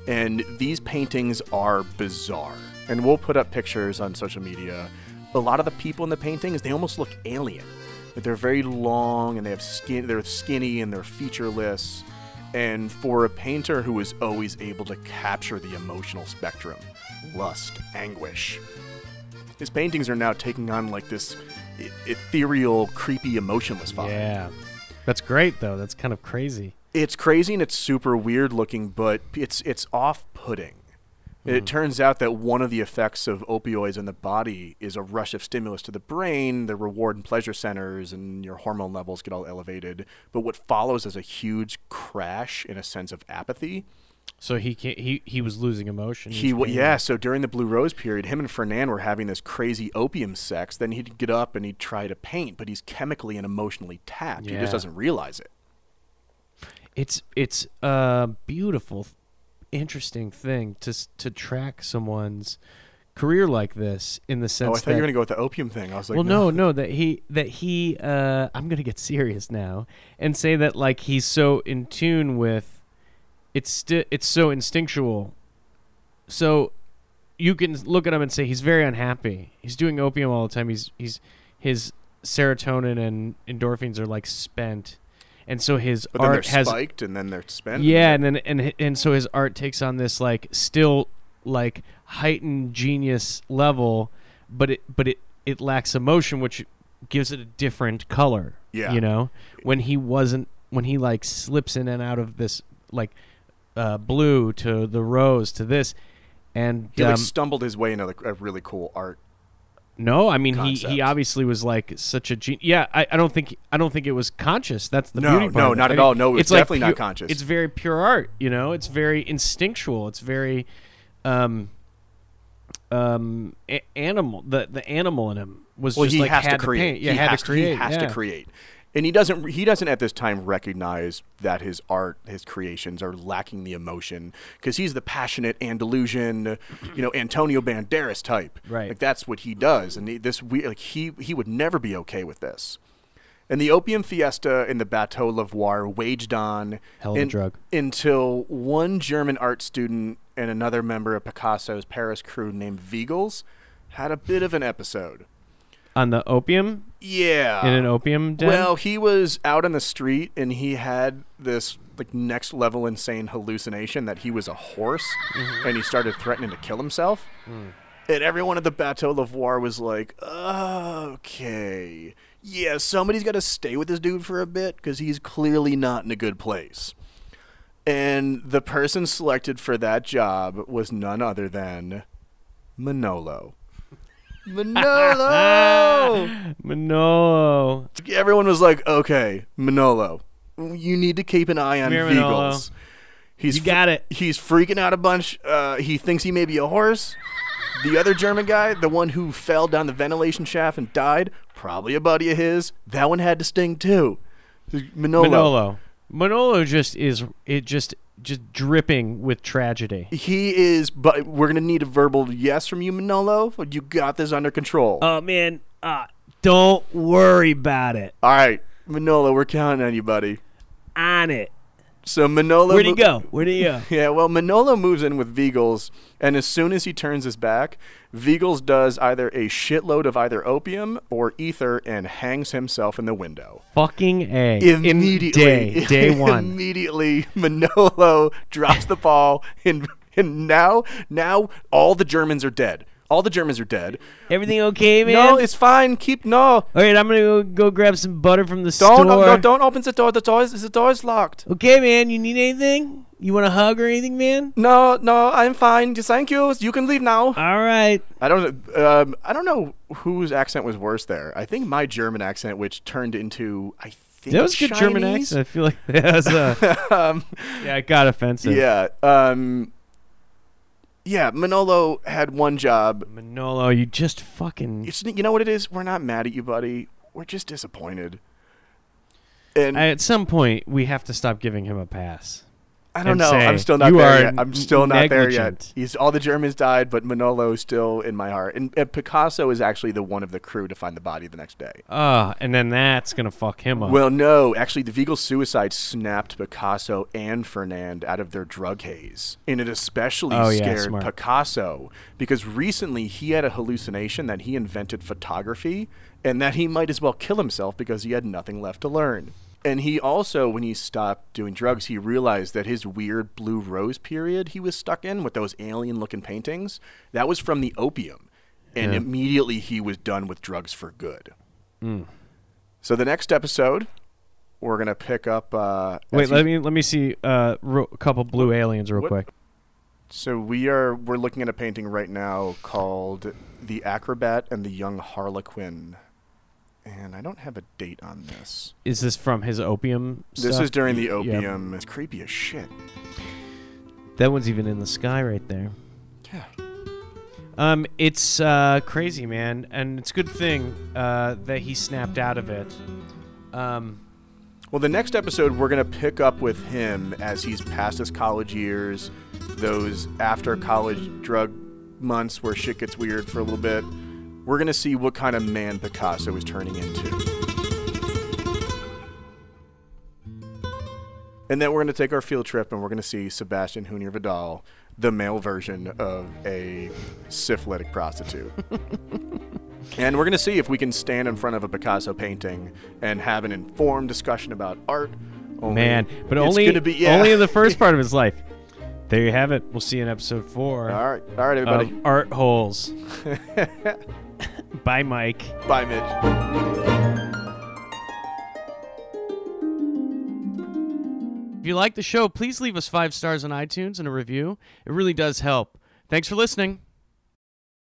And these paintings are bizarre. And we'll put up pictures on social media. A lot of the people in the paintings, they almost look alien. Like they're very long and they have skin they're skinny and they're featureless. And for a painter who is always able to capture the emotional spectrum, lust, anguish, his paintings are now taking on like this ethereal, creepy, emotionless vibe. Yeah. That's great though. That's kind of crazy. it's crazy and it's super weird looking, but it's it's off putting. Mm-hmm. It turns out that one of the effects of opioids in the body is a rush of stimulus to the brain, the reward and pleasure centers, and your hormone levels get all elevated. But what follows is a huge crash in a sense of apathy. So he he he was losing emotion. He w- yeah. So during the Blue Rose period, him and Fernand were having this crazy opium sex. Then he'd get up and he'd try to paint, but he's chemically and emotionally tapped. He just doesn't realize it. It's it's a beautiful, interesting thing to to track someone's career like this in the sense Oh, I thought that you were gonna go with the opium thing. I was like, well, no, no, that he that he. Uh, I'm gonna get serious now and say that like he's so in tune with it's sti- it's so instinctual. So you can look at him and say he's very unhappy. He's doing opium all the time. He's he's his serotonin and endorphins are like spent, and so his But art they're has spiked and then they're spent. yeah, and then and and so his art takes on this like still like heightened genius level, but it but it it lacks emotion, which gives it a different color. Yeah. you know, when he wasn't when he like slips in and out of this like uh, blue to the rose to this, and he like um, stumbled his way into a really cool art. No, I mean he concept. he obviously was like such a genius. Yeah, I, I don't think I don't think it was conscious. That's the No, beauty part. no, not I at mean, all. No, it was it's like definitely not conscious. It's very pure art. You know, it's very instinctual. It's very um um a- animal. The the animal in him was Well, just he like has had to create. paint. Yeah, he had has to create. He has yeah. to create, and he doesn't. He doesn't at this time recognize that his art, his creations, are lacking the emotion because he's the passionate Andalusian, you know, Antonio Banderas type. Right. Like that's what he does, and he, this we like he he would never be okay with this. And the opium fiesta in the Bateau Lavoir waged on Hell of a in- drug. until one German art student and another member of Picasso's Paris crew named Wiegels had a bit of an episode. On the opium Yeah. in an opium den. Well, he was out on the street and he had this like next level insane hallucination that he was a horse Mm-hmm. and he started threatening to kill himself. Mm. And everyone at the Bateau Lavoir was like, okay, yeah, somebody's got to stay with this dude for a bit because he's clearly not in a good place. And the person selected for that job was none other than Manolo. Manolo! <laughs> Manolo. everyone was like, "Okay, Manolo, you need to keep an eye on Come here, Manolo. Beagles. He's You got it. He's freaking out a bunch. Uh, he thinks he may be a horse. The other German guy, the one who fell down the ventilation shaft and died, probably a buddy of his. That one had to sting too. Manolo. Manolo. Manolo just is it just just dripping with tragedy. He is, but we're gonna need a verbal yes from you, Manolo. You got this under control. Oh man, uh, don't worry about it. All right, Manolo, we're counting on you, buddy. On it. So Manolo. Where'd he mo- go? Where'd he uh, go? <laughs> Yeah, well, Manolo moves in with Wiegels, and as soon as he turns his back, Wiegels does either a shitload of either opium or ether and hangs himself in the window. Fucking a. Immediately, day day <laughs> one. immediately, Manolo <laughs> drops the ball, and and now now all the Germans are dead. All the Germans are dead. Everything okay, man? No, it's fine. Keep no. All right, I'm gonna go, go grab some butter from the Don't store. no, don't open the door. The door is the door is locked. Okay, man. You need anything? You want a hug or anything, man? No, no, I'm fine. Just thank you. You can leave now. All right. I don't. Um, I don't know whose accent was worse there. I think my German accent, which turned into I think That was good German Chinese. accent. I feel like <laughs> that was a, <laughs> um, yeah, it got offensive. yeah. Um, yeah. Manolo had one job. Manolo, you just fucking. It's, you know what it is? We're not mad at you, buddy. We're just disappointed. And At some point, we have to stop giving him a pass. Don't know. say, I'm still not "You there yet. I'm still not there yet. He's all the Germans died, but Manolo is still in my heart. And, and Picasso is actually the one of the crew to find the body the next day. Ah, and then that's gonna fuck him up. Well, no, actually, the Wiegel suicide snapped Picasso and Fernand out of their drug haze, and it especially Oh, scared smart. Picasso because recently he had a hallucination that he invented photography and that he might as well kill himself because he had nothing left to learn. And he also, when he stopped doing drugs, he realized that his weird blue rose period he was stuck in with those alien-looking paintings that was from the opium, and Yeah. immediately he was done with drugs for good. Mm. So the next episode, we're gonna pick up. Uh, Wait, let me let me see uh, ro- a couple blue aliens real what- quick. So we are we're looking at a painting right now called "The Acrobat and the Young Harlequin," and I don't have a date on this. Is this from his opium? This stuff? is during the opium. It's creepy as shit. That one's even in the sky right there. Yeah. Um, it's uh, crazy, man, and it's a good thing uh, that he snapped out of it. Um, Well, the next episode we're gonna pick up with him as he's past his college years, those after college drug months where shit gets weird for a little bit. We're gonna see what kind of man Picasso is turning into. And then we're going to take our field trip and we're going to see Sebastian Junyer Vidal, the male version of a syphilitic prostitute. <laughs> and we're going to see if we can stand in front of a Picasso painting and have an informed discussion about art. Only Man, but only be, yeah. only in the first part of his <laughs> life. There you have it. We'll see you in episode four. All right, all right, everybody. of Art holes. <laughs> Bye, Mike. Bye, Mitch. If you like the show, please leave us five stars on iTunes and a review. It really does help. Thanks for listening.